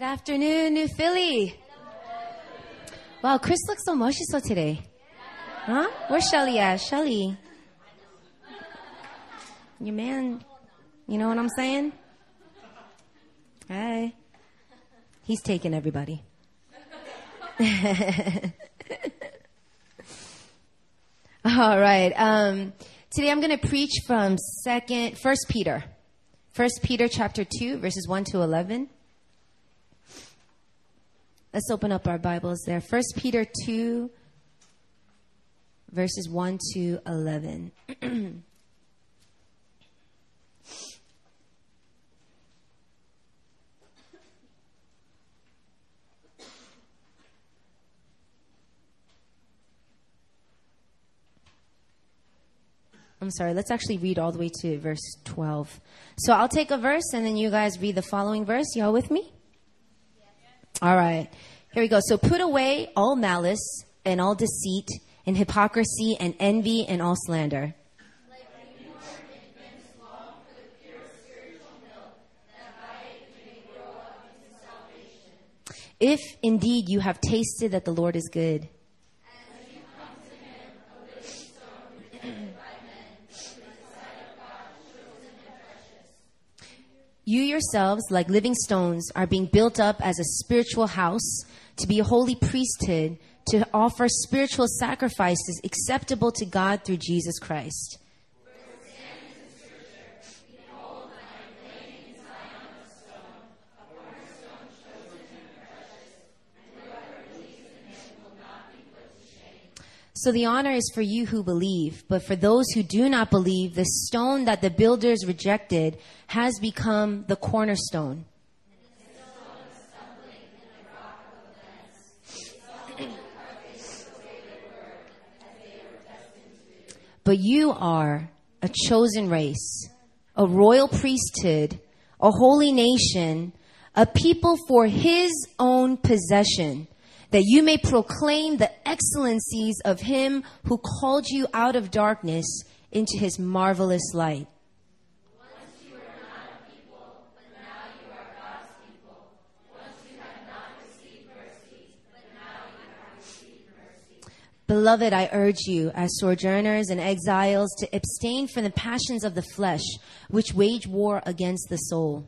Good afternoon, New Philly. Wow, Chris looks so 멋있어 today. Huh? Where's Shelly at? Shelly. Your man, you know what I'm saying? Hi. He's taking everybody. All right. Um, today I'm going to preach from second, First Peter, First Peter chapter two, verses one to eleven. Let's open up our Bibles there. First Peter two, verses one to eleven. I'm sorry, let's actually read all the way to verse 12. So I'll take a verse and then you guys read the following verse. Y'all with me? All right. Here we go. So put away all malice and all deceit and hypocrisy and envy and all slander. If indeed you have tasted that the Lord is good. You yourselves, like living stones, are being built up as a spiritual house to be a holy priesthood, to offer spiritual sacrifices acceptable to God through Jesus Christ. So the honor is for you who believe, but for those who do not believe, the stone that the builders rejected has become the cornerstone. But you are a chosen race, a royal priesthood, a holy nation, a people for his own possession that you may proclaim the excellencies of him who called you out of darkness into his marvelous light. Beloved, I urge you, as sojourners and exiles, to abstain from the passions of the flesh, which wage war against the soul.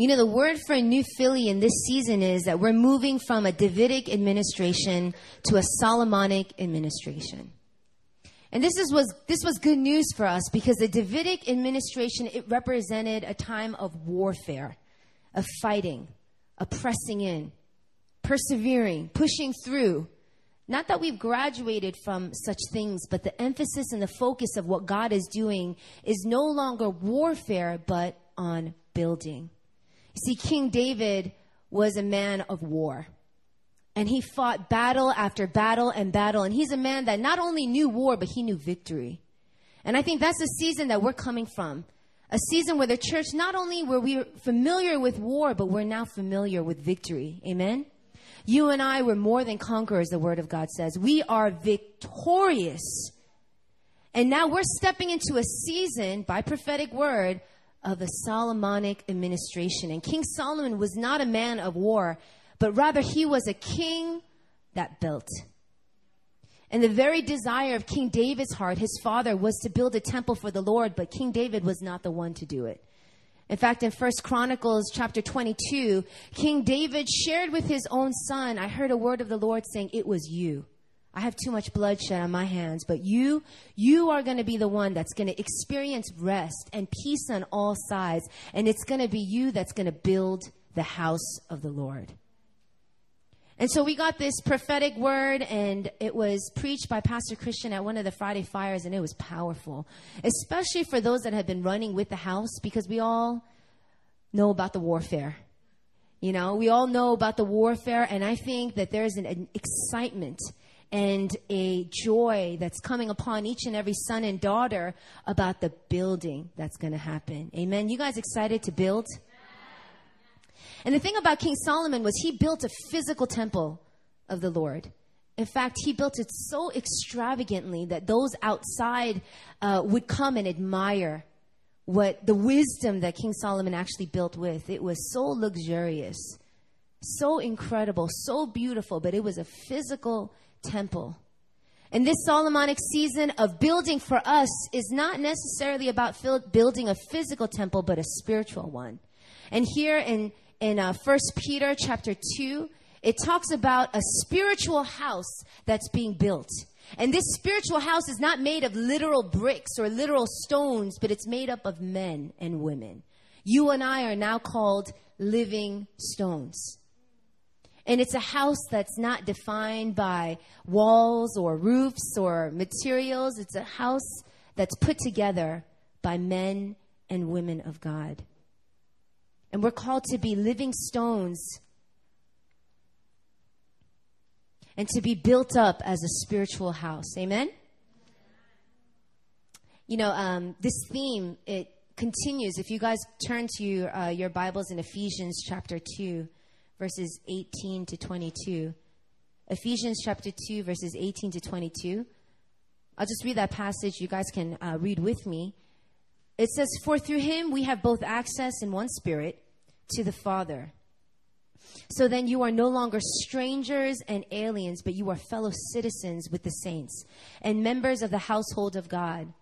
You know, the word for a New Philly in this season is that we're moving from a Davidic administration to a Solomonic administration. And this is, was, this was good news for us because the Davidic administration, it represented a time of warfare, of fighting, of pressing in, persevering, pushing through. Not that we've graduated from such things, but the emphasis and the focus of what God is doing is no longer warfare, but on building. See, King David was a man of war. And he fought battle after battle and battle. And he's a man that not only knew war, but he knew victory. And I think that's the season that we're coming from. A season where the church, not only were we familiar with war, but we're now familiar with victory. Amen? You and I were more than conquerors, the Word of God says. We are victorious. And now we're stepping into a season by prophetic word of a Solomonic administration. And King Solomon was not a man of war, but rather he was a king that built. And the very desire of King David's heart, his father, was to build a temple for the Lord, but King David was not the one to do it. In fact, in First Chronicles chapter 22, King David shared with his own son, I heard a word of the Lord saying, it was you. I have too much bloodshed on my hands, but you, you are going to be the one that's going to experience rest and peace on all sides. And it's going to be you that's going to build the house of the Lord. And so we got this prophetic word, and it was preached by Pastor Christian at one of the Friday fires, and it was powerful, especially for those that have been running with the house, because we all know about the warfare. You know, we all know about the warfare, and I think that there's an, an excitement and a joy that's coming upon each and every son and daughter about the building that's going to happen. Amen. You guys excited to build? And the thing about King Solomon was he built a physical temple of the Lord. In fact, he built it so extravagantly that those outside uh, would come and admire what the wisdom that King Solomon actually built with. It was so luxurious, so incredible, so beautiful, but it was a physical temple. And this Solomonic season of building for us is not necessarily about building a physical temple, but a spiritual one. And here in, in uh, 1 Peter chapter 2, it talks about a spiritual house that's being built. And this spiritual house is not made of literal bricks or literal stones, but it's made up of men and women. You and I are now called living stones. And it's a house that's not defined by walls or roofs or materials. It's a house that's put together by men and women of God. And we're called to be living stones and to be built up as a spiritual house. Amen? You know, um, this theme, it continues. If you guys turn to uh, your Bibles in Ephesians chapter 2, verses 18 to 22. Ephesians chapter 2, verses 18 to 22. I'll just read that passage. You guys can uh, read with me. It says, For through him we have both access in one spirit to the Father. So then you are no longer strangers and aliens, but you are fellow citizens with the saints and members of the household of God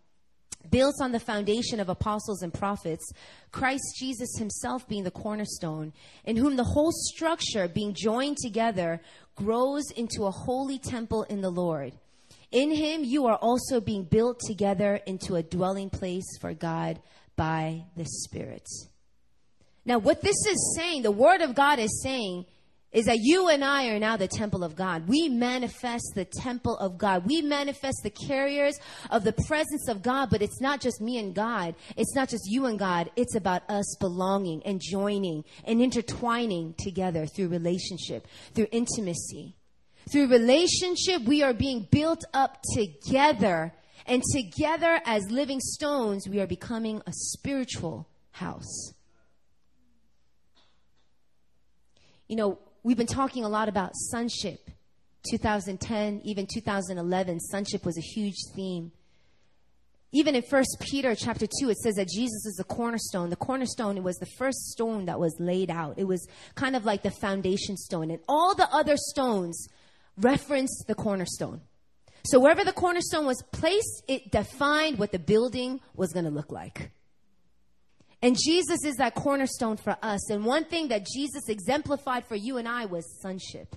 built on the foundation of apostles and prophets, Christ Jesus himself being the cornerstone, in whom the whole structure, being joined together, grows into a holy temple in the Lord. In him you are also being built together into a dwelling place for God by the Spirit. Now, what this is saying, the Word of God is saying, is that you and I are now the temple of God. We manifest the temple of God. We manifest the carriers of the presence of God, but it's not just me and God. It's not just you and God. It's about us belonging and joining and intertwining together through relationship, through intimacy. Through relationship, we are being built up together. And together as living stones, we are becoming a spiritual house. You know, we've been talking a lot about sonship. 2010, even 2011, sonship was a huge theme. Even in 1 Peter chapter 2, it says that Jesus is the cornerstone. The cornerstone, it was the first stone that was laid out. It was kind of like the foundation stone. And all the other stones reference the cornerstone. So wherever the cornerstone was placed, it defined what the building was going to look like. And Jesus is that cornerstone for us. And one thing that Jesus exemplified for you and I was sonship.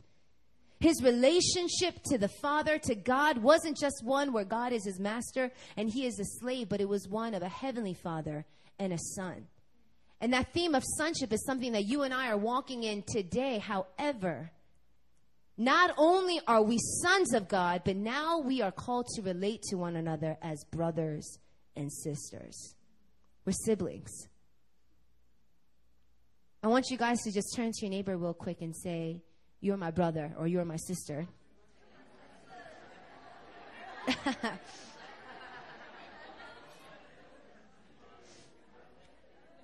His relationship to the Father, to God, wasn't just one where God is his master and he is a slave, but it was one of a heavenly Father and a Son. And that theme of sonship is something that you and I are walking in today. However, not only are we sons of God, but now we are called to relate to one another as brothers and sisters. We're siblings. I want you guys to just turn to your neighbor real quick and say, You're my brother or you're my sister.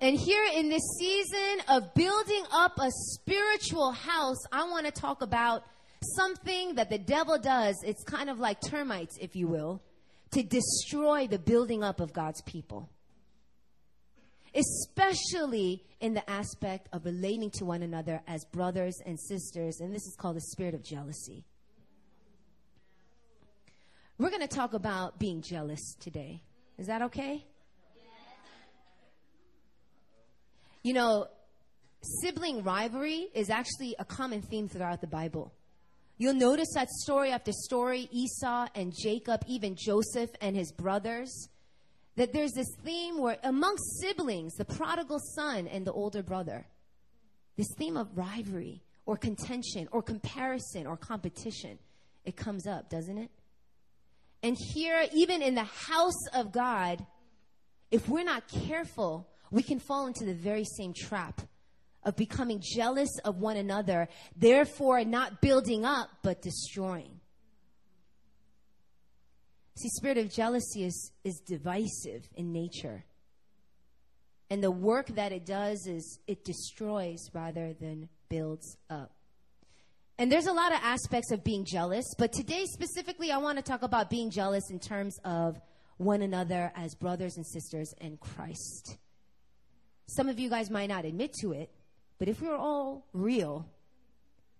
And here in this season of building up a spiritual house, I want to talk about something that the devil does. It's kind of like termites, if you will, to destroy the building up of God's people especially in the aspect of relating to one another as brothers and sisters. And this is called the spirit of jealousy. We're going to talk about being jealous today. Is that okay? You know, sibling rivalry is actually a common theme throughout the Bible. You'll notice that story after story Esau and Jacob, even Joseph and his brothers that there's this theme where amongst siblings, the prodigal son and the older brother, this theme of rivalry or contention or comparison or competition, it comes up, doesn't it? And here, even in the house of God, if we're not careful, we can fall into the very same trap of becoming jealous of one another, therefore not building up, but destroying. See, spirit of jealousy is, is divisive in nature. And the work that it does is it destroys rather than builds up. And there's a lot of aspects of being jealous, but today specifically, I want to talk about being jealous in terms of one another as brothers and sisters in Christ. Some of you guys might not admit to it, but if we're all real,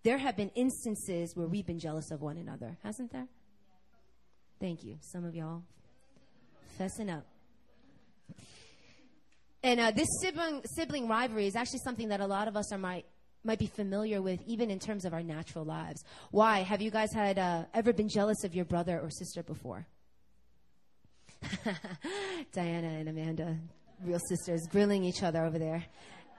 there have been instances where we've been jealous of one another, hasn't there? Thank you. Some of y'all fessing up. And uh, this sibling, sibling rivalry is actually something that a lot of us are might might be familiar with, even in terms of our natural lives. Why? Have you guys had uh, ever been jealous of your brother or sister before? Diana and Amanda, real sisters, grilling each other over there.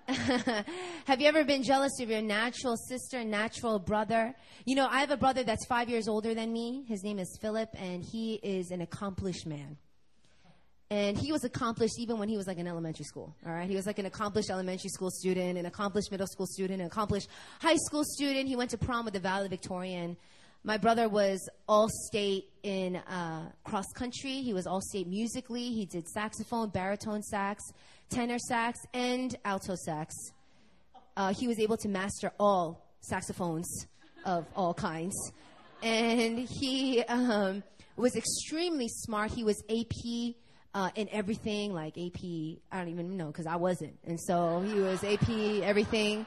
have you ever been jealous of your natural sister, natural brother? You know, I have a brother that's five years older than me. His name is Philip, and he is an accomplished man. And he was accomplished even when he was like in elementary school. All right. He was like an accomplished elementary school student, an accomplished middle school student, an accomplished high school student. He went to prom with the valedictorian. My brother was all state in uh, cross country. He was all state musically. He did saxophone, baritone sax, tenor sax, and alto sax. Uh, he was able to master all saxophones of all kinds. And he um, was extremely smart. He was AP uh, in everything, like AP. I don't even know because I wasn't. And so he was AP everything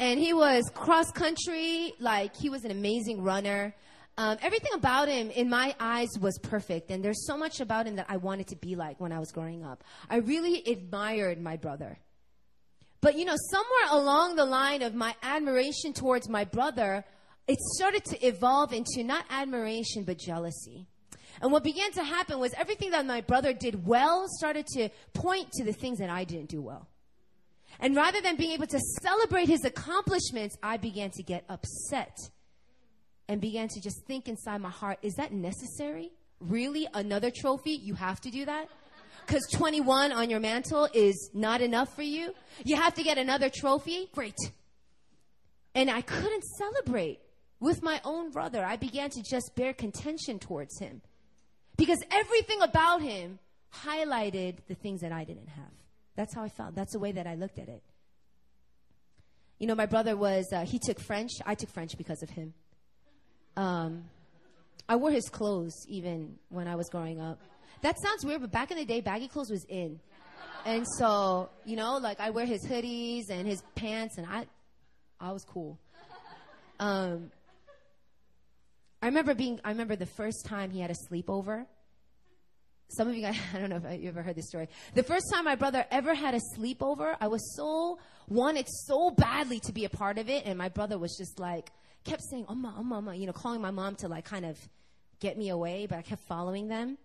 and he was cross country. Like he was an amazing runner. Um, everything about him, in my eyes, was perfect. And there's so much about him that I wanted to be like when I was growing up. I really admired my brother. But you know, somewhere along the line of my admiration towards my brother, it started to evolve into not admiration, but jealousy. And what began to happen was everything that my brother did well started to point to the things that I didn't do well. And rather than being able to celebrate his accomplishments, I began to get upset and began to just think inside my heart, is that necessary? Really? Another trophy? You have to do that? Because 21 on your mantle is not enough for you? You have to get another trophy? Great. And I couldn't celebrate with my own brother. I began to just bear contention towards him. Because everything about him highlighted the things that I didn't have. That's how I felt. That's the way that I looked at it. You know, my brother was, uh, he took French. I took French because of him. Um, I wore his clothes even when I was growing up. That sounds weird, but back in the day, baggy clothes was in. And so, you know, like I wear his hoodies and his pants, and I, I was cool. Um, I remember being, I remember the first time he had a sleepover. Some of you guys, I don't know if you ever heard this story. The first time my brother ever had a sleepover, I was so, wanted so badly to be a part of it. And my brother was just like, kept saying, oh, mama, mama, you know, calling my mom to like kind of get me away, but I kept following them.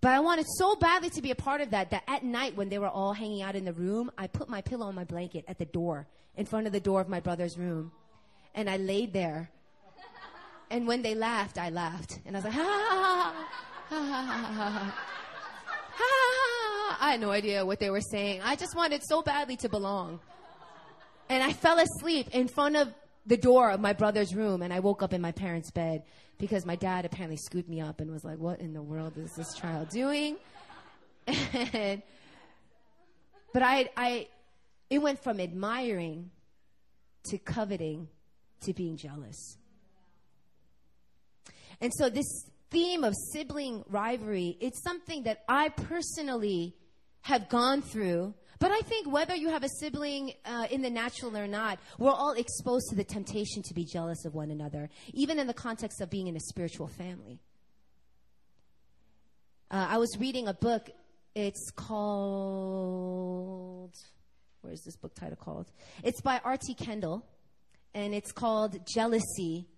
But I wanted so badly to be a part of that that at night when they were all hanging out in the room, I put my pillow on my blanket at the door, in front of the door of my brother's room. And I laid there and when they laughed, I laughed. And I was like, ha ha ha ha ha ha ha ha. Ha I had no idea what they were saying. I just wanted so badly to belong. And I fell asleep in front of the door of my brother's room and I woke up in my parents' bed because my dad apparently scooped me up and was like, What in the world is this child doing? And, but I, I, it went from admiring to coveting to being jealous. And so this theme of sibling rivalry, it's something that I personally have gone through. But I think whether you have a sibling uh, in the natural or not, we're all exposed to the temptation to be jealous of one another, even in the context of being in a spiritual family. Uh, I was reading a book. It's called. Where is this book title called? It's by R.T. Kendall, and it's called Jealousy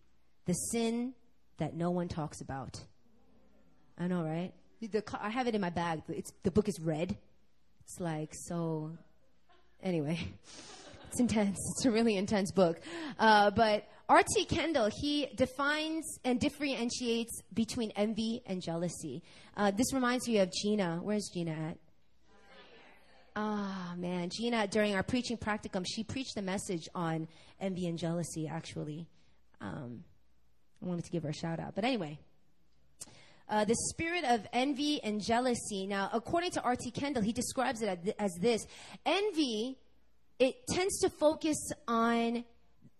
The Sin that no one talks about. I know, right? The, I have it in my bag. It's, the book is red. It's like so. Anyway, it's intense. It's a really intense book. Uh, but R.T. Kendall, he defines and differentiates between envy and jealousy. Uh, this reminds me of Gina. Where's Gina at? Ah, oh, man. Gina, during our preaching practicum, she preached a message on envy and jealousy, actually. Um, I wanted to give her a shout out. But anyway, uh, the spirit of envy and jealousy. Now, according to R.T. Kendall, he describes it as this envy, it tends to focus on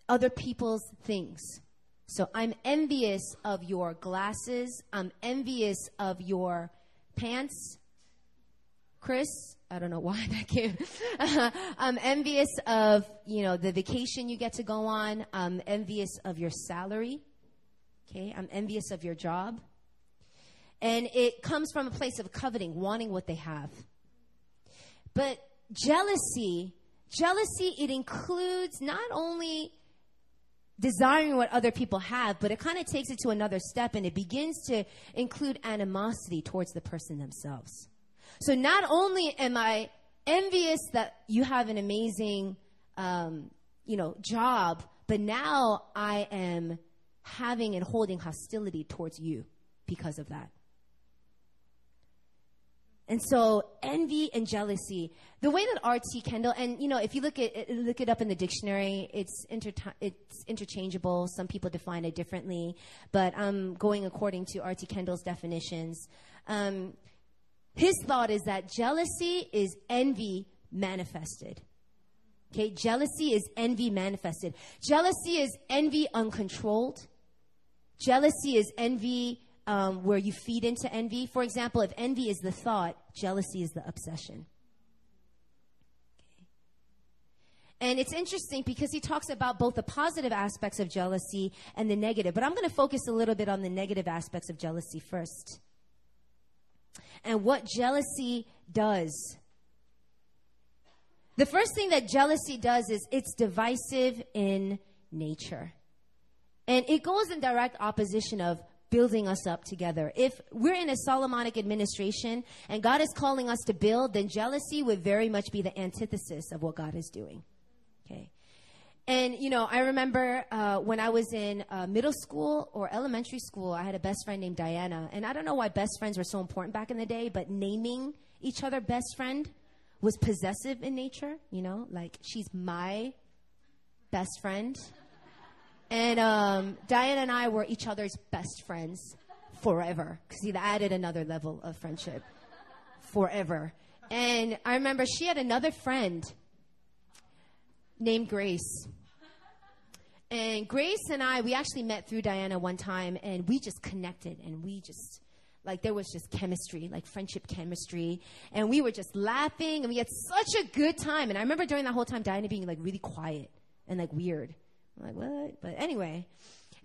other people's things. So I'm envious of your glasses. I'm envious of your pants. Chris, I don't know why that came. I'm envious of, you know, the vacation you get to go on. I'm envious of your salary. Okay. I'm envious of your job. And it comes from a place of coveting, wanting what they have. But jealousy, jealousy, it includes not only desiring what other people have, but it kind of takes it to another step and it begins to include animosity towards the person themselves. So not only am I envious that you have an amazing, um, you know, job, but now I am having and holding hostility towards you because of that. And so envy and jealousy, the way that R.T. Kendall, and you know, if you look at look it up in the dictionary, it's inter- it's interchangeable. Some people define it differently, but I'm going according to R.T. Kendall's definitions. Um, his thought is that jealousy is envy manifested. Okay, jealousy is envy manifested. Jealousy is envy uncontrolled. Jealousy is envy um, where you feed into envy. For example, if envy is the thought, jealousy is the obsession. And it's interesting because he talks about both the positive aspects of jealousy and the negative. But I'm going to focus a little bit on the negative aspects of jealousy first. And what jealousy does. The first thing that jealousy does is it's divisive in nature. And it goes in direct opposition of building us up together. If we're in a Solomonic administration and God is calling us to build, then jealousy would very much be the antithesis of what God is doing. Okay. And, you know, I remember uh, when I was in uh, middle school or elementary school, I had a best friend named Diana. And I don't know why best friends were so important back in the day, but naming each other best friend was possessive in nature, you know, like she's my best friend. And um, Diana and I were each other's best friends forever because he added another level of friendship forever. And I remember she had another friend named Grace. And Grace and I, we actually met through Diana one time and we just connected and we just, like, there was just chemistry, like friendship chemistry. And we were just laughing and we had such a good time. And I remember during that whole time, Diana being like really quiet and like weird. I'm like, what? But anyway.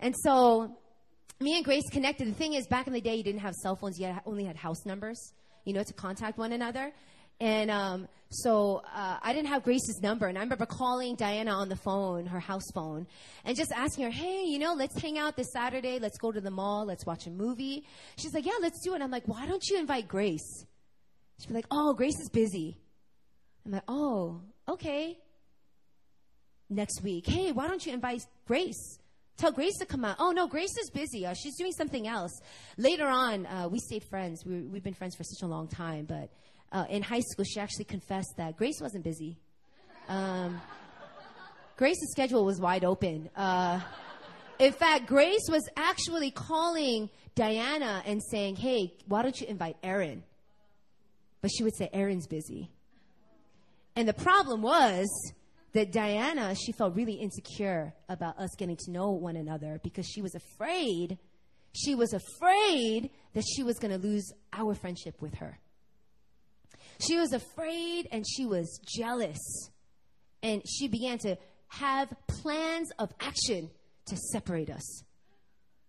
And so me and Grace connected. The thing is, back in the day, you didn't have cell phones. You only had house numbers, you know, to contact one another. And um, so uh, I didn't have Grace's number. And I remember calling Diana on the phone, her house phone, and just asking her, hey, you know, let's hang out this Saturday. Let's go to the mall. Let's watch a movie. She's like, yeah, let's do it. I'm like, why don't you invite Grace? She'd be like, oh, Grace is busy. I'm like, oh, okay next week. Hey, why don't you invite Grace? Tell Grace to come out. Oh, no, Grace is busy. Uh, she's doing something else. Later on, uh, we stayed friends. We, have been friends for such a long time. But uh, in high school, she actually confessed that Grace wasn't busy. Um, Grace's schedule was wide open. Uh, in fact, Grace was actually calling Diana and saying, hey, why don't you invite Erin? But she would say, Erin's busy. And the problem was, that Diana, she felt really insecure about us getting to know one another because she was afraid, she was afraid that she was going to lose our friendship with her. She was afraid and she was jealous. And she began to have plans of action to separate us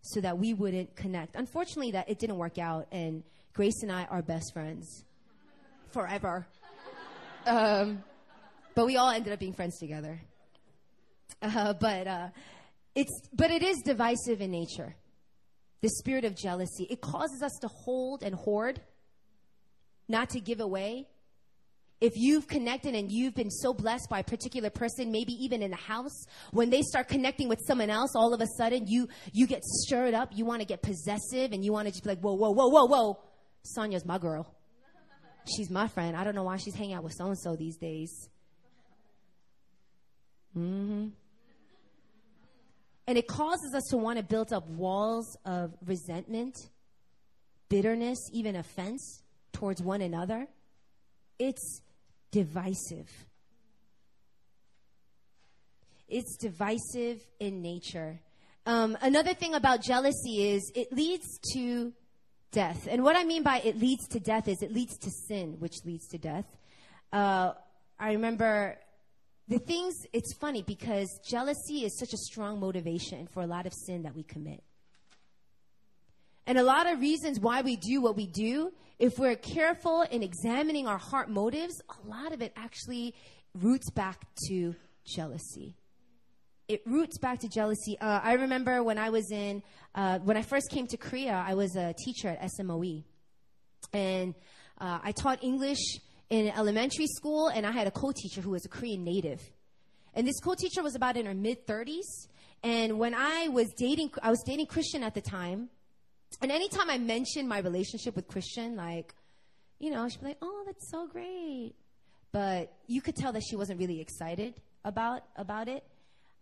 so that we wouldn't connect. Unfortunately, that it didn't work out, and Grace and I are best friends forever. Um, but we all ended up being friends together. Uh, but uh, it's but it is divisive in nature. The spirit of jealousy it causes us to hold and hoard, not to give away. If you've connected and you've been so blessed by a particular person, maybe even in the house, when they start connecting with someone else, all of a sudden you you get stirred up. You want to get possessive, and you want to just be like, whoa, whoa, whoa, whoa, whoa. Sonia's my girl. She's my friend. I don't know why she's hanging out with so and so these days. Mm-hmm. And it causes us to want to build up walls of resentment, bitterness, even offense towards one another. It's divisive. It's divisive in nature. Um, another thing about jealousy is it leads to death. And what I mean by it leads to death is it leads to sin, which leads to death. Uh, I remember the things, it's funny because jealousy is such a strong motivation for a lot of sin that we commit. And a lot of reasons why we do what we do, if we're careful in examining our heart motives, a lot of it actually roots back to jealousy. It roots back to jealousy. Uh, I remember when I was in, uh, when I first came to Korea, I was a teacher at SMOE. And uh, I taught English in elementary school, and I had a co teacher who was a Korean native. And this co teacher was about in her mid 30s. And when I was dating, I was dating Christian at the time. And anytime I mentioned my relationship with Christian, like, you know, she'd be like, oh, that's so great. But you could tell that she wasn't really excited about, about it.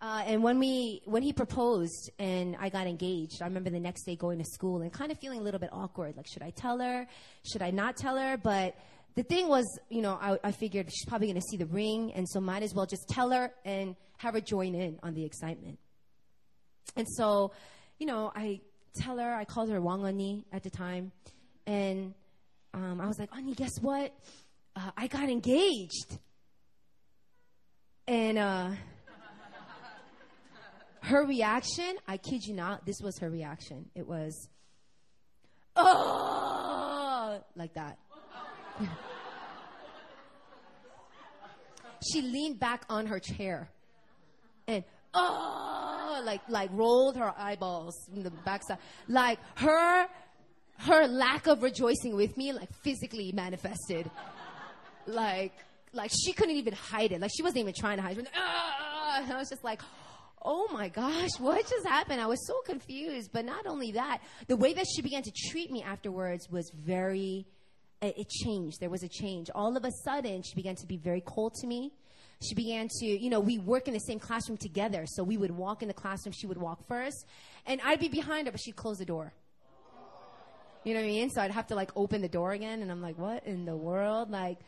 Uh, and when we when he proposed and I got engaged, I remember the next day going to school and kind of feeling a little bit awkward. Like, should I tell her? Should I not tell her? But the thing was, you know, I, I figured she's probably going to see the ring, and so might as well just tell her and have her join in on the excitement. And so, you know, I tell her, I called her Wang Ani at the time, and um, I was like, Ani, guess what? Uh, I got engaged. And uh, her reaction, I kid you not, this was her reaction. It was, oh, like that. she leaned back on her chair and, oh, like, like rolled her eyeballs in the backside. Like her, her lack of rejoicing with me, like physically manifested. like, like she couldn't even hide it. Like she wasn't even trying to hide it. Ah! I was just like, oh my gosh, what just happened? I was so confused. But not only that, the way that she began to treat me afterwards was very, it changed. There was a change. All of a sudden, she began to be very cold to me. She began to, you know, we work in the same classroom together. So we would walk in the classroom, she would walk first, and I'd be behind her, but she'd close the door. You know what I mean? So I'd have to like open the door again, and I'm like, what in the world? Like,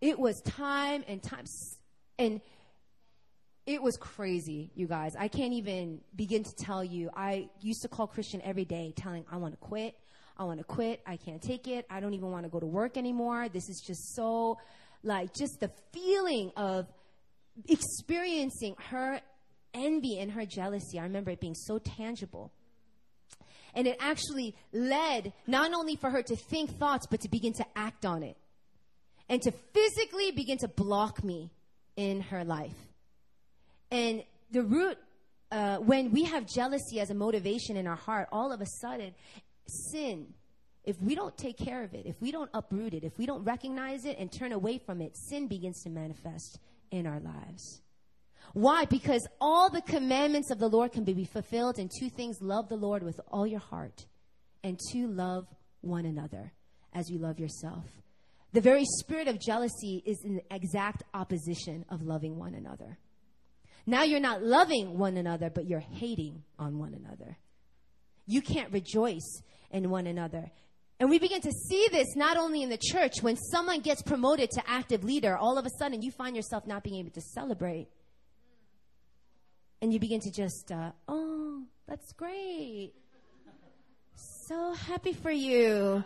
it was time and time. And it was crazy, you guys. I can't even begin to tell you. I used to call Christian every day telling, I want to quit. I want to quit. I can't take it. I don't even want to go to work anymore. This is just so, like, just the feeling of experiencing her envy and her jealousy. I remember it being so tangible. And it actually led not only for her to think thoughts, but to begin to act on it. And to physically begin to block me in her life. And the root, uh, when we have jealousy as a motivation in our heart, all of a sudden, sin, if we don't take care of it, if we don't uproot it, if we don't recognize it and turn away from it, sin begins to manifest in our lives. Why? Because all the commandments of the Lord can be fulfilled in two things love the Lord with all your heart, and two, love one another as you love yourself. The very spirit of jealousy is in the exact opposition of loving one another. Now you're not loving one another, but you're hating on one another. You can't rejoice in one another. And we begin to see this not only in the church, when someone gets promoted to active leader, all of a sudden you find yourself not being able to celebrate. And you begin to just, uh, oh, that's great. So happy for you.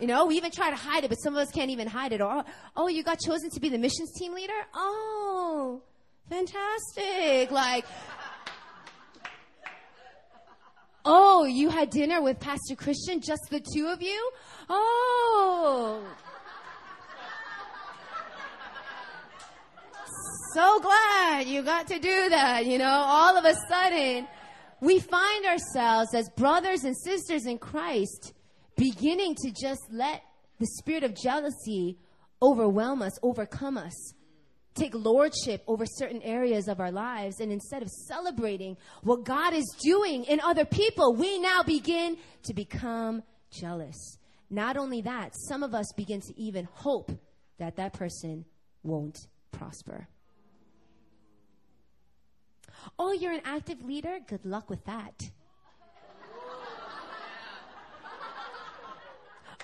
You know, we even try to hide it, but some of us can't even hide it. Or, oh, you got chosen to be the missions team leader? Oh, Fantastic. Like, oh, you had dinner with Pastor Christian, just the two of you? Oh. So glad you got to do that, you know, all of a sudden we find ourselves as brothers and sisters in Christ beginning to just let the spirit of jealousy overwhelm us, overcome us take lordship over certain areas of our lives. And instead of celebrating what God is doing in other people, we now begin to become jealous. Not only that, some of us begin to even hope that that person won't prosper. Oh, you're an active leader? Good luck with that.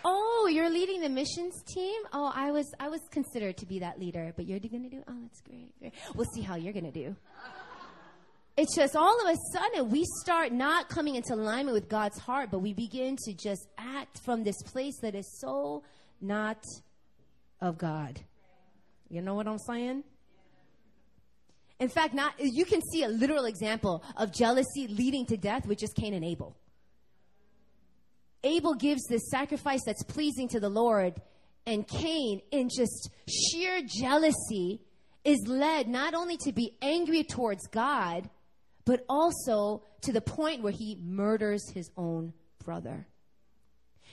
Oh, you're leading the missions team? Oh, I was I was considered to be that leader, but you're going to do? Oh, that's great, great. We'll see how you're going to do. it's just all of a sudden we start not coming into alignment with God's heart, but we begin to just act from this place that is so not of God. You know what I'm saying? In fact, not you can see a literal example of jealousy leading to death, which is Cain and Abel. Abel gives this sacrifice that's pleasing to the Lord, and Cain, in just sheer jealousy, is led not only to be angry towards God, but also to the point where he murders his own brother.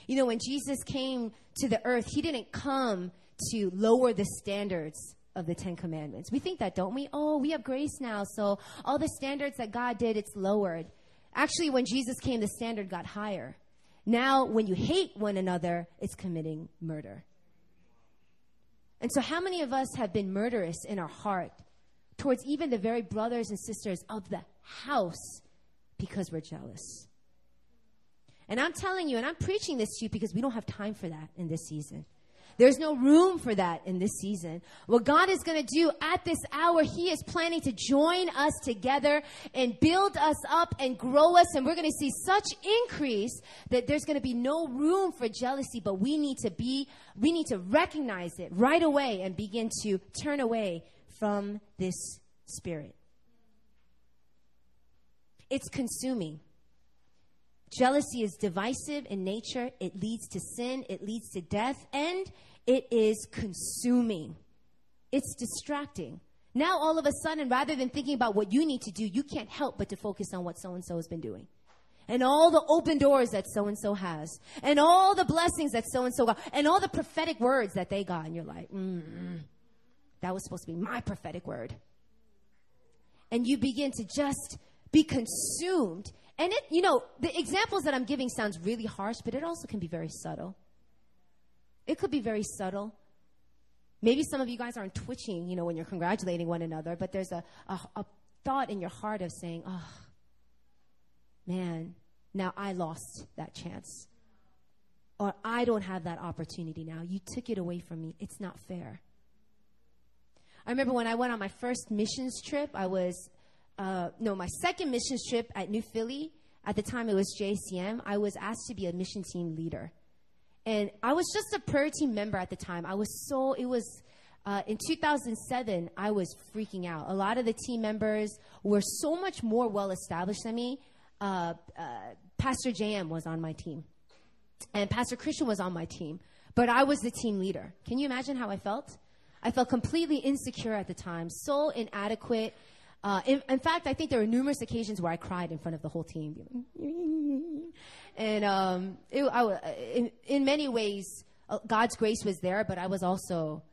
You know, when Jesus came to the earth, he didn't come to lower the standards of the Ten Commandments. We think that, don't we? Oh, we have grace now, so all the standards that God did, it's lowered. Actually, when Jesus came, the standard got higher. Now, when you hate one another, it's committing murder. And so, how many of us have been murderous in our heart towards even the very brothers and sisters of the house because we're jealous? And I'm telling you, and I'm preaching this to you because we don't have time for that in this season. There's no room for that in this season. What God is going to do at this hour, He is planning to join us together and build us up and grow us. And we're going to see such increase that there's going to be no room for jealousy, but we need to be, we need to recognize it right away and begin to turn away from this spirit. It's consuming. Jealousy is divisive in nature. It leads to sin. It leads to death. And it is consuming. It's distracting. Now, all of a sudden, rather than thinking about what you need to do, you can't help but to focus on what so and so has been doing. And all the open doors that so and so has. And all the blessings that so and so got. And all the prophetic words that they got. And you're like, mm, that was supposed to be my prophetic word. And you begin to just be consumed and it, you know, the examples that I'm giving sounds really harsh, but it also can be very subtle. It could be very subtle. Maybe some of you guys aren't twitching, you know, when you're congratulating one another, but there's a, a, a thought in your heart of saying, oh, man, now I lost that chance. Or I don't have that opportunity now. You took it away from me. It's not fair. I remember when I went on my first missions trip, I was uh, no, my second missions trip at New Philly, at the time it was JCM, I was asked to be a mission team leader. And I was just a prayer team member at the time. I was so, it was, uh, in 2007, I was freaking out. A lot of the team members were so much more well established than me. Uh, uh, Pastor JM was on my team, and Pastor Christian was on my team, but I was the team leader. Can you imagine how I felt? I felt completely insecure at the time, so inadequate. Uh, in, in, fact, I think there were numerous occasions where I cried in front of the whole team. and um, it, I, in, in many ways, uh, God's grace was there, but I was also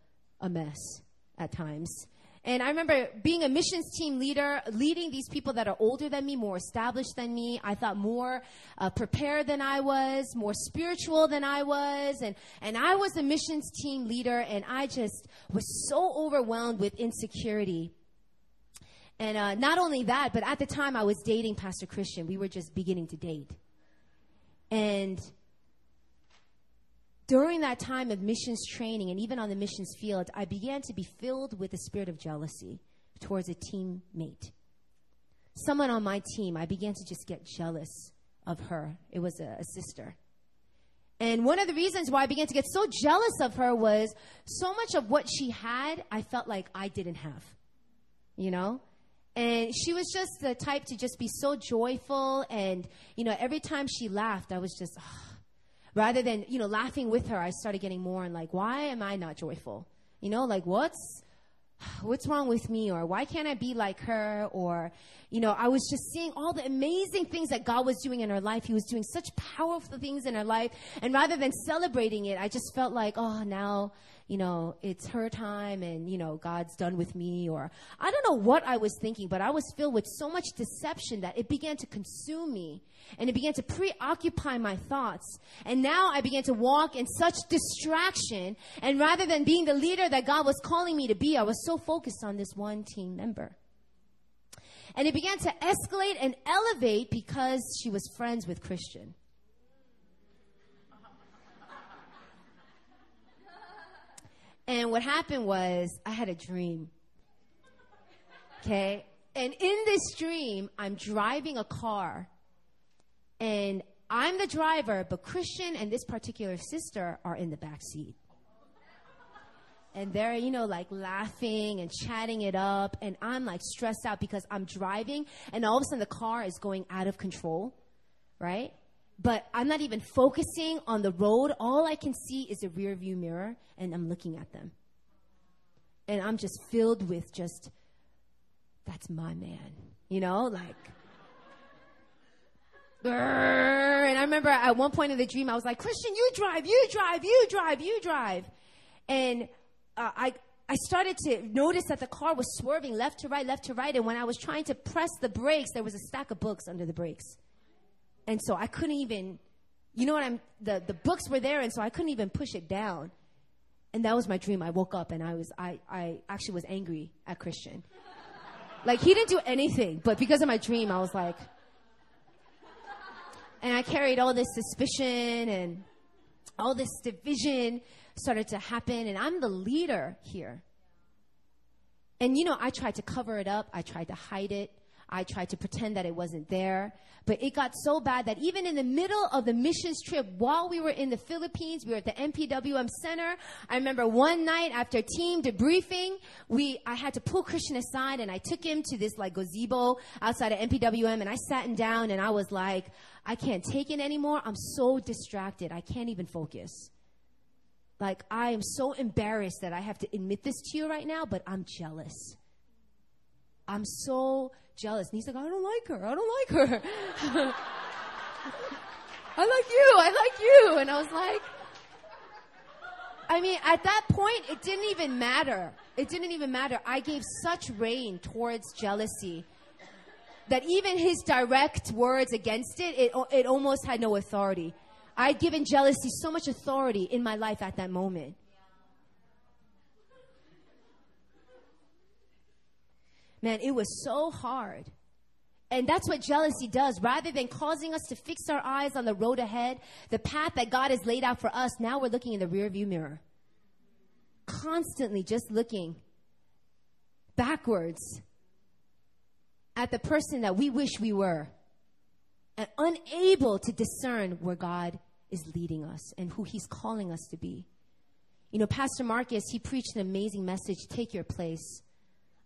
a mess at times. And I remember being a missions team leader, leading these people that are older than me, more established than me. I thought more uh, prepared than I was, more spiritual than I was. And, and I was a missions team leader, and I just was so overwhelmed with insecurity and uh, not only that, but at the time I was dating Pastor Christian. We were just beginning to date. And during that time of missions training and even on the missions field, I began to be filled with a spirit of jealousy towards a teammate. Someone on my team, I began to just get jealous of her. It was a, a sister. And one of the reasons why I began to get so jealous of her was so much of what she had, I felt like I didn't have. You know? And she was just the type to just be so joyful. And, you know, every time she laughed, I was just, oh. rather than, you know, laughing with her, I started getting more and like, why am I not joyful? You know, like, what's, what's wrong with me? Or why can't I be like her? Or, you know, I was just seeing all the amazing things that God was doing in her life. He was doing such powerful things in her life. And rather than celebrating it, I just felt like, oh, now, you know, it's her time and, you know, God's done with me or I don't know what I was thinking, but I was filled with so much deception that it began to consume me and it began to preoccupy my thoughts. And now I began to walk in such distraction and rather than being the leader that God was calling me to be, I was so focused on this one team member. And it began to escalate and elevate because she was friends with Christian. And what happened was I had a dream. Okay? And in this dream, I'm driving a car and I'm the driver, but Christian and this particular sister are in the back seat. And they're, you know, like laughing and chatting it up. And I'm like stressed out because I'm driving and all of a sudden the car is going out of control, right? But I'm not even focusing on the road. All I can see is a rear view mirror and I'm looking at them. And I'm just filled with just, that's my man, you know, like, and I remember at one point in the dream, I was like, Christian, you drive, you drive, you drive, you drive. And uh, I, I started to notice that the car was swerving left to right, left to right. And when I was trying to press the brakes, there was a stack of books under the brakes. And so I couldn't even, you know what I'm, the, the books were there, and so I couldn't even push it down. And that was my dream. I woke up and I was, I, I actually was angry at Christian. like, he didn't do anything, but because of my dream, I was like, and I carried all this suspicion and all this division started to happen. And I'm the leader here. And you know, I tried to cover it up. I tried to hide it. I tried to pretend that it wasn't there. But it got so bad that even in the middle of the missions trip, while we were in the Philippines, we were at the MPWM Center. I remember one night after team debriefing, we, I had to pull Christian aside and I took him to this like gazebo outside of MPWM and I sat him down and I was like, I can't take it anymore. I'm so distracted. I can't even focus. Like, I am so embarrassed that I have to admit this to you right now, but I'm jealous. I'm so jealous. And he's like, I don't like her. I don't like her. I like you. I like you. And I was like, I mean, at that point, it didn't even matter. It didn't even matter. I gave such rein towards jealousy that even his direct words against it, it, it almost had no authority. I'd given jealousy so much authority in my life at that moment. Man, it was so hard. And that's what jealousy does. Rather than causing us to fix our eyes on the road ahead, the path that God has laid out for us, now we're looking in the rearview mirror. Constantly just looking backwards at the person that we wish we were and unable to discern where God is leading us and who He's calling us to be. You know, Pastor Marcus, he preached an amazing message, Take Your Place.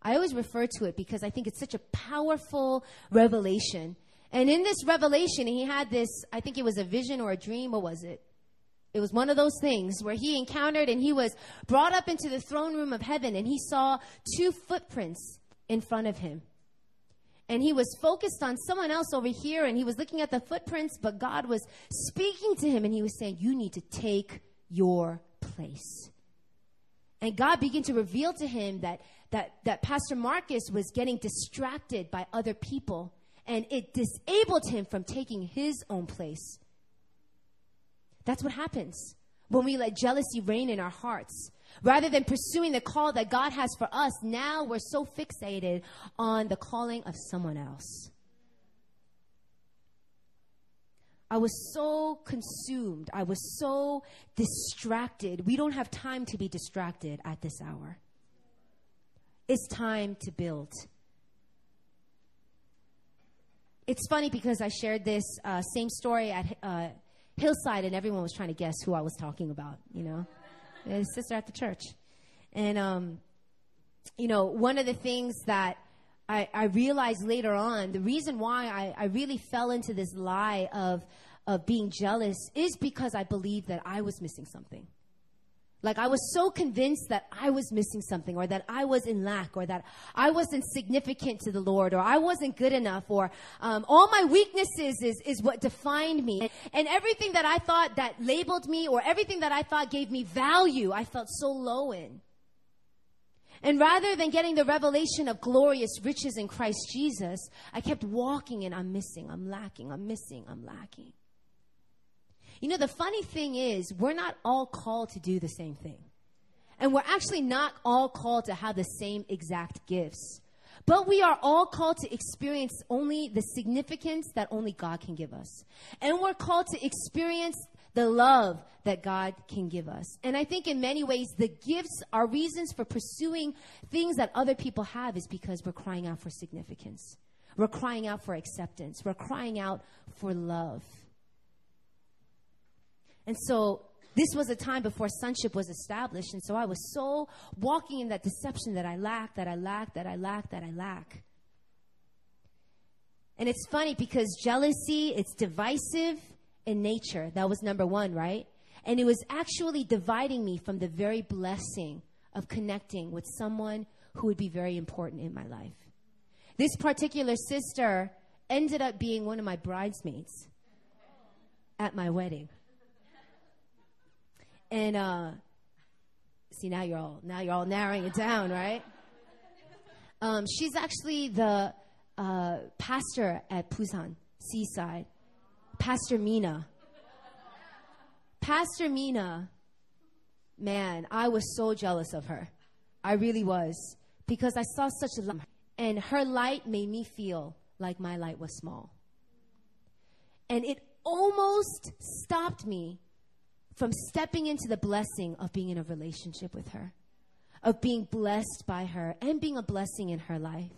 I always refer to it because I think it's such a powerful revelation. And in this revelation, he had this, I think it was a vision or a dream, what was it? It was one of those things where he encountered and he was brought up into the throne room of heaven and he saw two footprints in front of him. And he was focused on someone else over here and he was looking at the footprints, but God was speaking to him and he was saying, You need to take your place. And God began to reveal to him that that, that Pastor Marcus was getting distracted by other people and it disabled him from taking his own place. That's what happens when we let jealousy reign in our hearts. Rather than pursuing the call that God has for us, now we're so fixated on the calling of someone else. I was so consumed. I was so distracted. We don't have time to be distracted at this hour. It's time to build. It's funny because I shared this uh, same story at uh, Hillside, and everyone was trying to guess who I was talking about. You know, his sister at the church, and um, you know, one of the things that I, I realized later on, the reason why I, I really fell into this lie of of being jealous is because I believed that I was missing something. Like I was so convinced that I was missing something or that I was in lack or that I wasn't significant to the Lord or I wasn't good enough or um, all my weaknesses is, is what defined me. And, and everything that I thought that labeled me or everything that I thought gave me value, I felt so low in. And rather than getting the revelation of glorious riches in Christ Jesus, I kept walking and I'm missing, I'm lacking, I'm missing, I'm lacking. You know, the funny thing is, we're not all called to do the same thing. And we're actually not all called to have the same exact gifts. But we are all called to experience only the significance that only God can give us. And we're called to experience the love that God can give us. And I think in many ways, the gifts, our reasons for pursuing things that other people have is because we're crying out for significance. We're crying out for acceptance. We're crying out for love. And so this was a time before sonship was established. And so I was so walking in that deception that I lack, that I lack, that I lack, that I lack. And it's funny because jealousy, it's divisive in nature. That was number one, right? And it was actually dividing me from the very blessing of connecting with someone who would be very important in my life. This particular sister ended up being one of my bridesmaids at my wedding. And uh, see now you're all now you're all narrowing it down, right? Um, she's actually the uh, pastor at Busan Seaside, Pastor Mina. Pastor Mina, man, I was so jealous of her. I really was because I saw such a light, and her light made me feel like my light was small. And it almost stopped me from stepping into the blessing of being in a relationship with her, of being blessed by her and being a blessing in her life.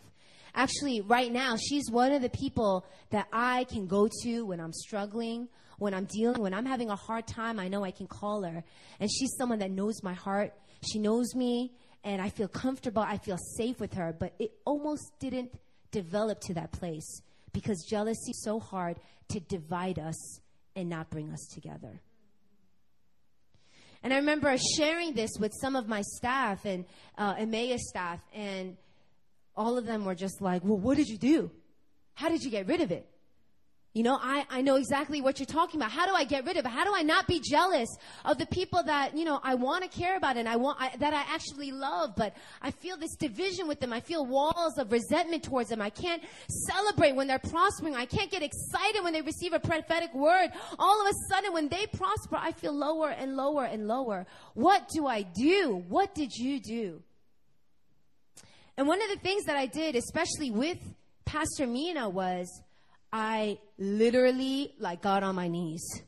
Actually, right now, she's one of the people that I can go to when I'm struggling, when I'm dealing, when I'm having a hard time. I know I can call her. And she's someone that knows my heart. She knows me, and I feel comfortable. I feel safe with her. But it almost didn't develop to that place because jealousy is so hard to divide us and not bring us together. And I remember sharing this with some of my staff and uh, staff, and all of them were just like, Well, what did you do? How did you get rid of it? You know, I, I know exactly what you're talking about. How do I get rid of it? How do I not be jealous of the people that, you know, I want to care about and I want, I, that I actually love, but I feel this division with them. I feel walls of resentment towards them. I can't celebrate when they're prospering. I can't get excited when they receive a prophetic word. All of a sudden, when they prosper, I feel lower and lower and lower. What do I do? What did you do? And one of the things that I did, especially with Pastor Mina, was I literally like got on my knees.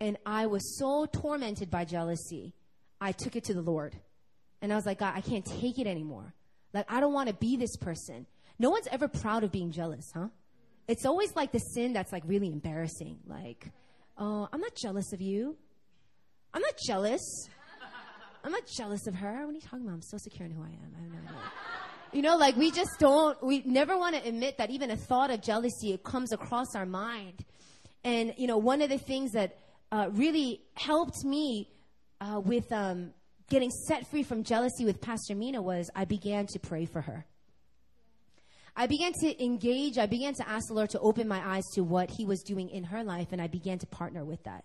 And I was so tormented by jealousy. I took it to the Lord. And I was like, God, I can't take it anymore. Like, I don't want to be this person. No one's ever proud of being jealous, huh? It's always like the sin that's like really embarrassing. Like, oh, I'm not jealous of you. I'm not jealous. I'm not jealous of her. What are you talking about? I'm so secure in who I am. I have no idea. You know, like we just don't, we never want to admit that even a thought of jealousy comes across our mind. And, you know, one of the things that uh, really helped me uh, with um, getting set free from jealousy with Pastor Mina was I began to pray for her. I began to engage, I began to ask the Lord to open my eyes to what He was doing in her life, and I began to partner with that.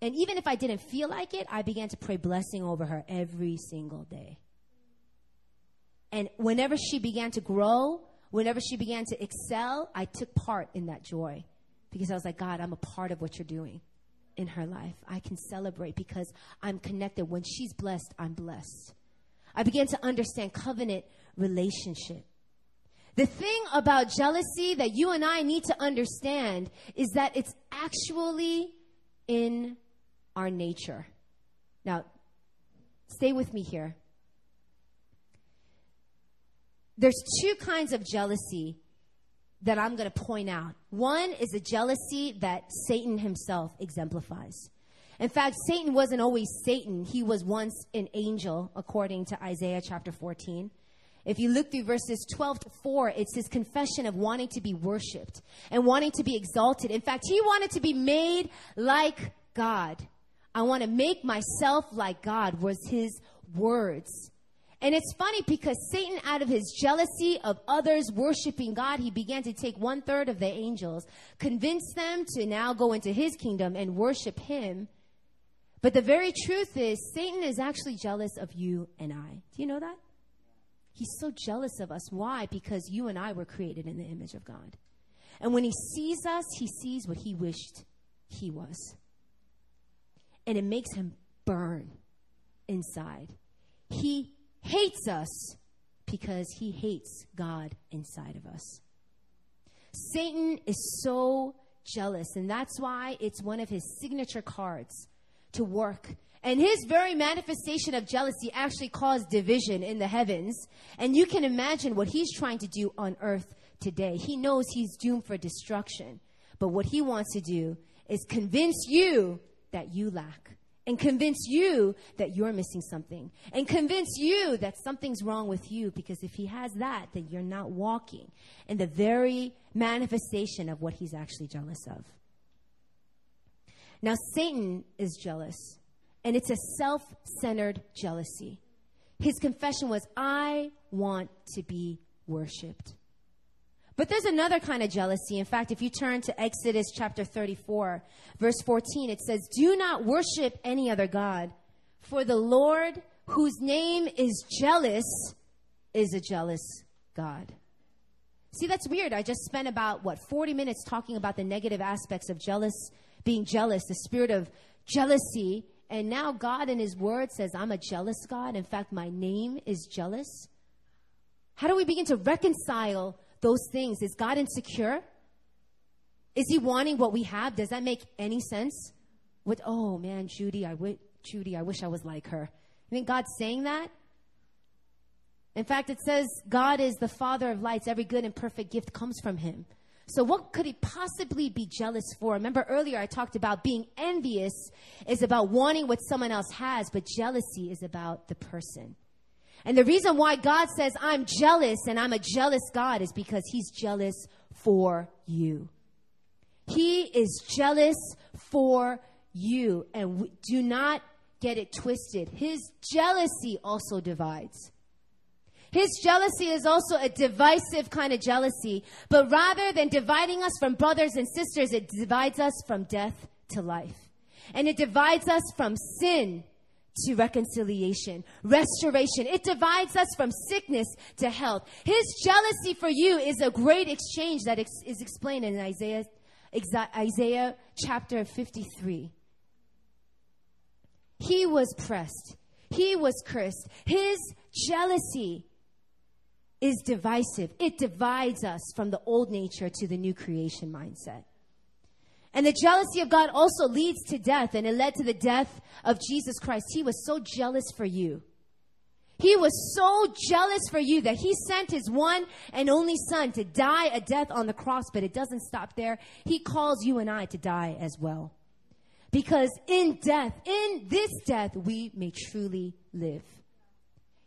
And even if I didn't feel like it, I began to pray blessing over her every single day. And whenever she began to grow, whenever she began to excel, I took part in that joy because I was like, God, I'm a part of what you're doing in her life. I can celebrate because I'm connected. When she's blessed, I'm blessed. I began to understand covenant relationship. The thing about jealousy that you and I need to understand is that it's actually in our nature. Now, stay with me here there's two kinds of jealousy that I'm going to point out. One is a jealousy that Satan himself exemplifies. In fact, Satan wasn't always Satan. He was once an angel, according to Isaiah chapter 14. If you look through verses 12 to 4, it's his confession of wanting to be worshiped and wanting to be exalted. In fact, he wanted to be made like God. I want to make myself like God was his words. And it's funny because Satan, out of his jealousy of others worshiping God, he began to take one third of the angels, convince them to now go into his kingdom and worship him. But the very truth is, Satan is actually jealous of you and I. Do you know that? He's so jealous of us. Why? Because you and I were created in the image of God. And when he sees us, he sees what he wished he was. And it makes him burn inside. He hates us because he hates God inside of us. Satan is so jealous. And that's why it's one of his signature cards to work. And his very manifestation of jealousy actually caused division in the heavens. And you can imagine what he's trying to do on earth today. He knows he's doomed for destruction. But what he wants to do is convince you that you lack and convince you that you're missing something. And convince you that something's wrong with you because if he has that then you're not walking in the very manifestation of what he's actually jealous of. Now satan is jealous and it's a self-centered jealousy. His confession was i want to be worshiped but there's another kind of jealousy. In fact, if you turn to Exodus chapter 34, verse 14, it says, Do not worship any other God, for the Lord, whose name is jealous, is a jealous God. See, that's weird. I just spent about, what, 40 minutes talking about the negative aspects of jealous, being jealous, the spirit of jealousy. And now God in His Word says, I'm a jealous God. In fact, my name is jealous. How do we begin to reconcile those things. Is God insecure? Is he wanting what we have? Does that make any sense? With, oh man, Judy, I I w- Judy, I wish I was like her. You think God's saying that? In fact, it says God is the Father of lights. Every good and perfect gift comes from Him. So, what could He possibly be jealous for? Remember earlier I talked about being envious is about wanting what someone else has, but jealousy is about the person. And the reason why God says, I'm jealous and I'm a jealous God is because He's jealous for you. He is jealous for you. And do not get it twisted. His jealousy also divides. His jealousy is also a divisive kind of jealousy, but rather than dividing us from brothers and sisters, it divides us from death to life. And it divides us from sin to reconciliation, restoration. It divides us from sickness to health. His jealousy for you is a great exchange that ex- is explained in Isaiah, Isaiah chapter 53. He was pressed. He was cursed. His jealousy is divisive. It divides us from the old nature to the new creation mindset. And the jealousy of God also leads to death, and it led to the death of Jesus Christ. He was so jealous for you. He was so jealous for you that he sent his one and only son to die a death on the cross, but it doesn't stop there. He calls you and I to die as well. Because in death, in this death, we may truly live.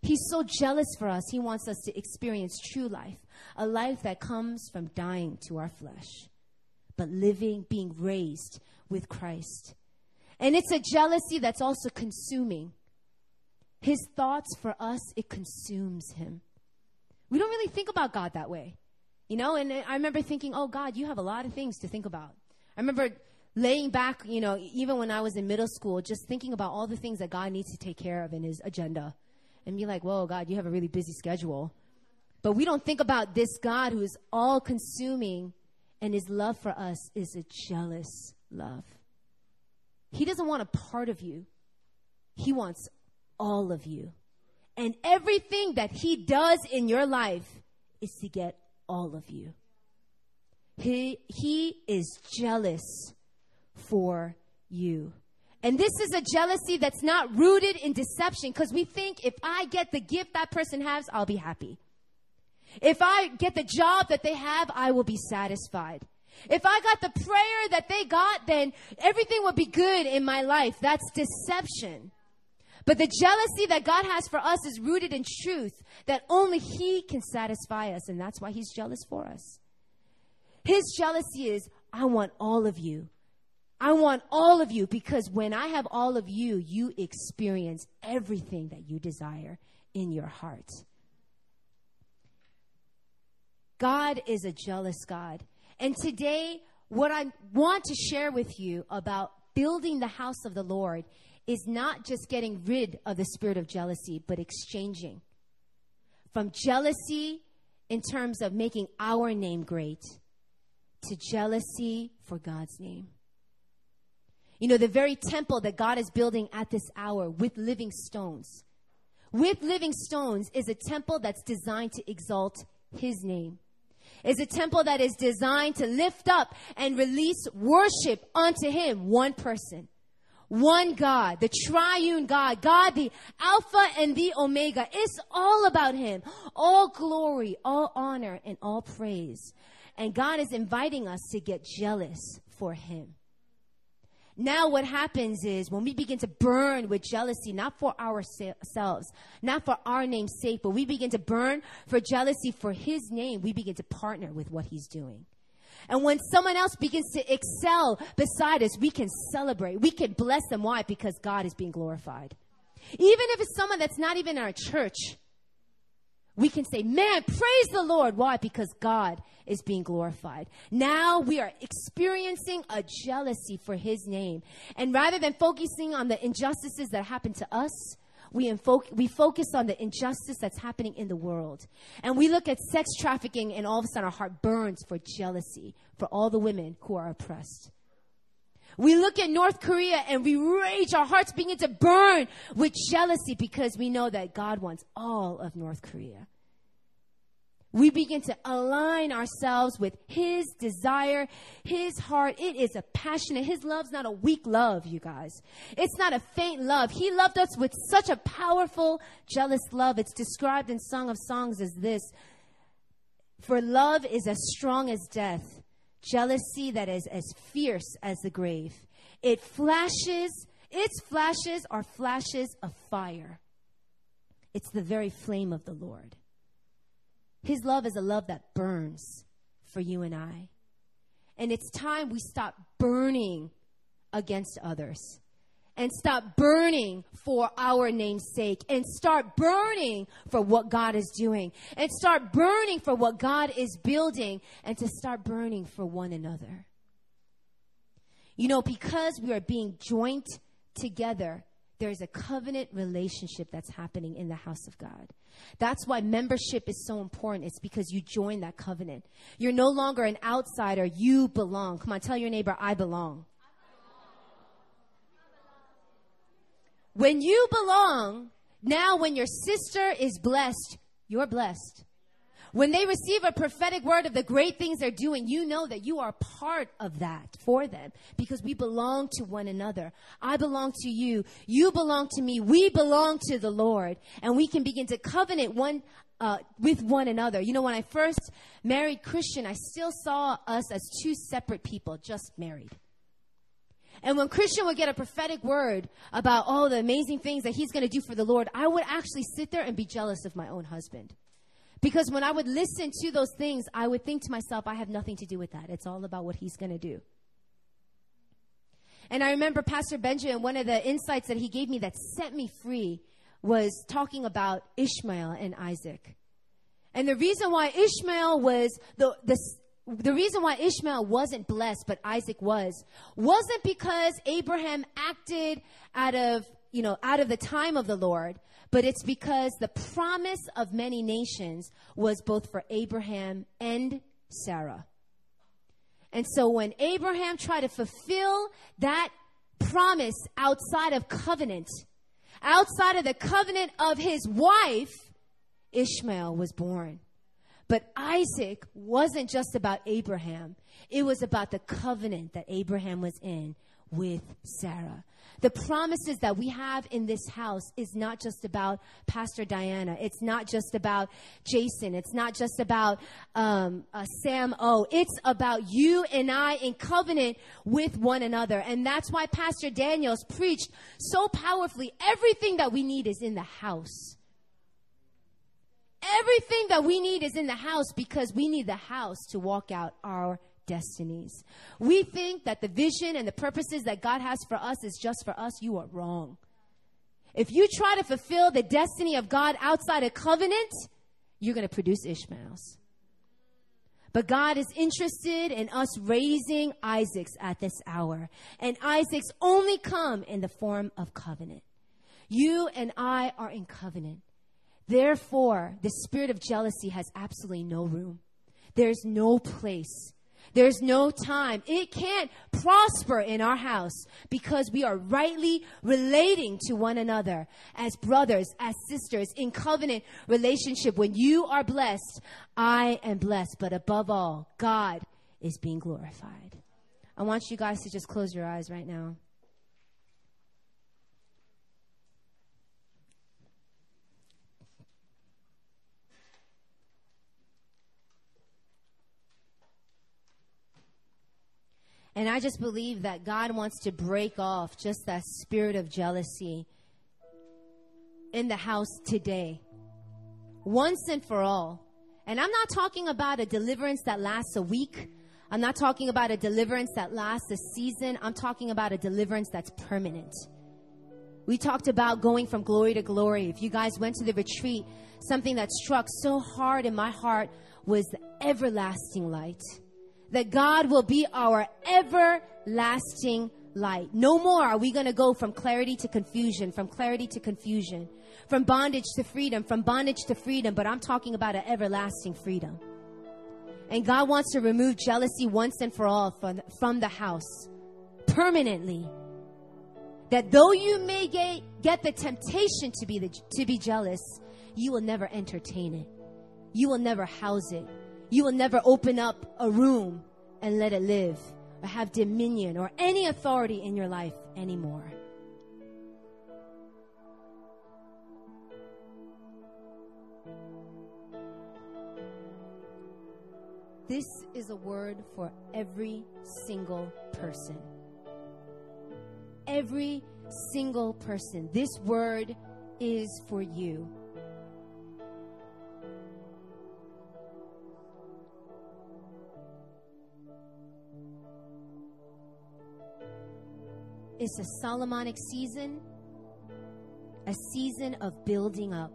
He's so jealous for us. He wants us to experience true life, a life that comes from dying to our flesh but living, being raised with Christ. And it's a jealousy that's also consuming. His thoughts for us, it consumes him. We don't really think about God that way. You know, and I remember thinking, oh, God, you have a lot of things to think about. I remember laying back, you know, even when I was in middle school, just thinking about all the things that God needs to take care of in his agenda. And be like, whoa, God, you have a really busy schedule. But we don't think about this God who is all consuming and his love for us is a jealous love. He doesn't want a part of you, he wants all of you. And everything that he does in your life is to get all of you. He, he is jealous for you. And this is a jealousy that's not rooted in deception because we think if I get the gift that person has, I'll be happy. If I get the job that they have, I will be satisfied. If I got the prayer that they got, then everything would be good in my life. That's deception. But the jealousy that God has for us is rooted in truth that only He can satisfy us, and that's why He's jealous for us. His jealousy is, I want all of you. I want all of you because when I have all of you, you experience everything that you desire in your heart. God is a jealous God. And today, what I want to share with you about building the house of the Lord is not just getting rid of the spirit of jealousy, but exchanging from jealousy in terms of making our name great to jealousy for God's name. You know, the very temple that God is building at this hour with living stones, with living stones is a temple that's designed to exalt His name. Is a temple that is designed to lift up and release worship unto Him, one person. One God, the triune God, God the Alpha and the Omega. It's all about Him. All glory, all honor, and all praise. And God is inviting us to get jealous for Him. Now, what happens is when we begin to burn with jealousy, not for ourselves, not for our name's sake, but we begin to burn for jealousy for His name, we begin to partner with what He's doing. And when someone else begins to excel beside us, we can celebrate. We can bless them. Why? Because God is being glorified. Even if it's someone that's not even in our church, we can say, man, praise the Lord. Why? Because God is being glorified. Now we are experiencing a jealousy for his name. And rather than focusing on the injustices that happen to us, we, we focus on the injustice that's happening in the world. And we look at sex trafficking, and all of a sudden our heart burns for jealousy for all the women who are oppressed. We look at North Korea and we rage, our hearts begin to burn with jealousy because we know that God wants all of North Korea. We begin to align ourselves with His desire, His heart. It is a passionate, His love's not a weak love, you guys. It's not a faint love. He loved us with such a powerful, jealous love. It's described in Song of Songs as this For love is as strong as death jealousy that is as fierce as the grave. It flashes, its flashes are flashes of fire. It's the very flame of the Lord. His love is a love that burns for you and I. And it's time we stop burning against others and stop burning for our name's sake and start burning for what God is doing and start burning for what God is building and to start burning for one another. You know, because we are being joined together, there's a covenant relationship that's happening in the house of God. That's why membership is so important. It's because you join that covenant. You're no longer an outsider. You belong. Come on, tell your neighbor, I belong. When you belong, now when your sister is blessed, you're blessed. When they receive a prophetic word of the great things they're doing, you know that you are part of that for them because we belong to one another. I belong to you. You belong to me. We belong to the Lord. And we can begin to covenant one uh, with one another. You know, when I first married Christian, I still saw us as two separate people, just married. And when Christian would get a prophetic word about all the amazing things that he's going to do for the Lord, I would actually sit there and be jealous of my own husband. Because when I would listen to those things, I would think to myself, I have nothing to do with that. It's all about what he's going to do. And I remember Pastor Benjamin, one of the insights that he gave me that set me free was talking about Ishmael and Isaac. And the reason why Ishmael was the, the, the reason why Ishmael wasn't blessed, but Isaac was, wasn't because Abraham acted out of, you know, out of the time of the Lord, but it's because the promise of many nations was both for Abraham and Sarah. And so when Abraham tried to fulfill that promise outside of covenant, outside of the covenant of his wife, Ishmael was born. But Isaac wasn't just about Abraham. It was about the covenant that Abraham was in with Sarah. The promises that we have in this house is not just about Pastor Diana. It's not just about Jason. It's not just about um, uh, Sam O. It's about you and I in covenant with one another. And that's why Pastor Daniels preached so powerfully. Everything that we need is in the house. Everything that we need is in the house because we need the house to walk out our destinies. We think that the vision and the purposes that God has for us is just for us. You are wrong. If you try to fulfill the destiny of God outside a covenant, you're going to produce Ishmaels. But God is interested in us raising Isaacs at this hour. And Isaacs only come in the form of covenant. You and I are in covenant. Therefore, the spirit of jealousy has absolutely no room. There's no place There's no time. It can't prosper in our house because we are rightly relating to one another as brothers, as sisters in covenant relationship. When you are blessed, I am blessed. But above all, God is being glorified. I want you guys to just close your eyes right now. And I just believe that God wants to break off just that spirit of jealousy in the house today, once and for all. And I'm not talking about a deliverance that lasts a week. I'm not talking about a deliverance that lasts a season. I'm talking about a deliverance that's permanent. We talked about going from glory to glory. If you guys went to the retreat, something that struck so hard in my heart was the everlasting light that God will be our everlasting light. No more are we going to go from clarity to confusion, from clarity to confusion, from bondage to freedom, from bondage to freedom, but I'm talking about an everlasting freedom. And God wants to remove jealousy once and for all from, from the house permanently. That though you may get, get the temptation to be, the, to be jealous, you will never entertain it. You will never house it you will never open up a room and let it live or have dominion or any authority in your life anymore. This is a word for every single person. Every single person. This word is for you. It's a Solomonic season, a season of building up,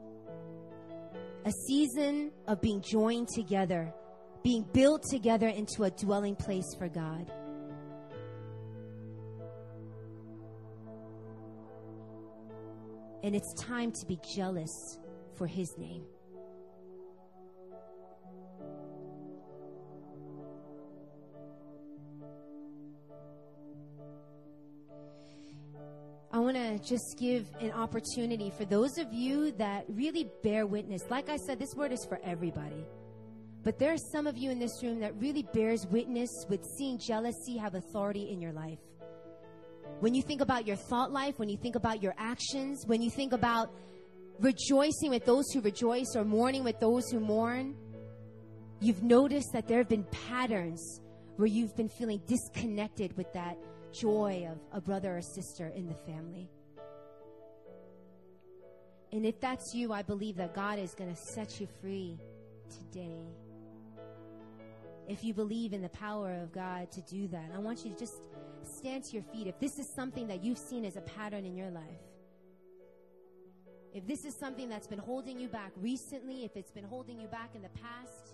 a season of being joined together, being built together into a dwelling place for God. And it's time to be jealous for His name. Just give an opportunity for those of you that really bear witness. Like I said, this word is for everybody. But there are some of you in this room that really bears witness with seeing jealousy have authority in your life. When you think about your thought life, when you think about your actions, when you think about rejoicing with those who rejoice or mourning with those who mourn, you've noticed that there have been patterns where you've been feeling disconnected with that joy of a brother or sister in the family. And if that's you, I believe that God is going to set you free today. If you believe in the power of God to do that, I want you to just stand to your feet. If this is something that you've seen as a pattern in your life, if this is something that's been holding you back recently, if it's been holding you back in the past,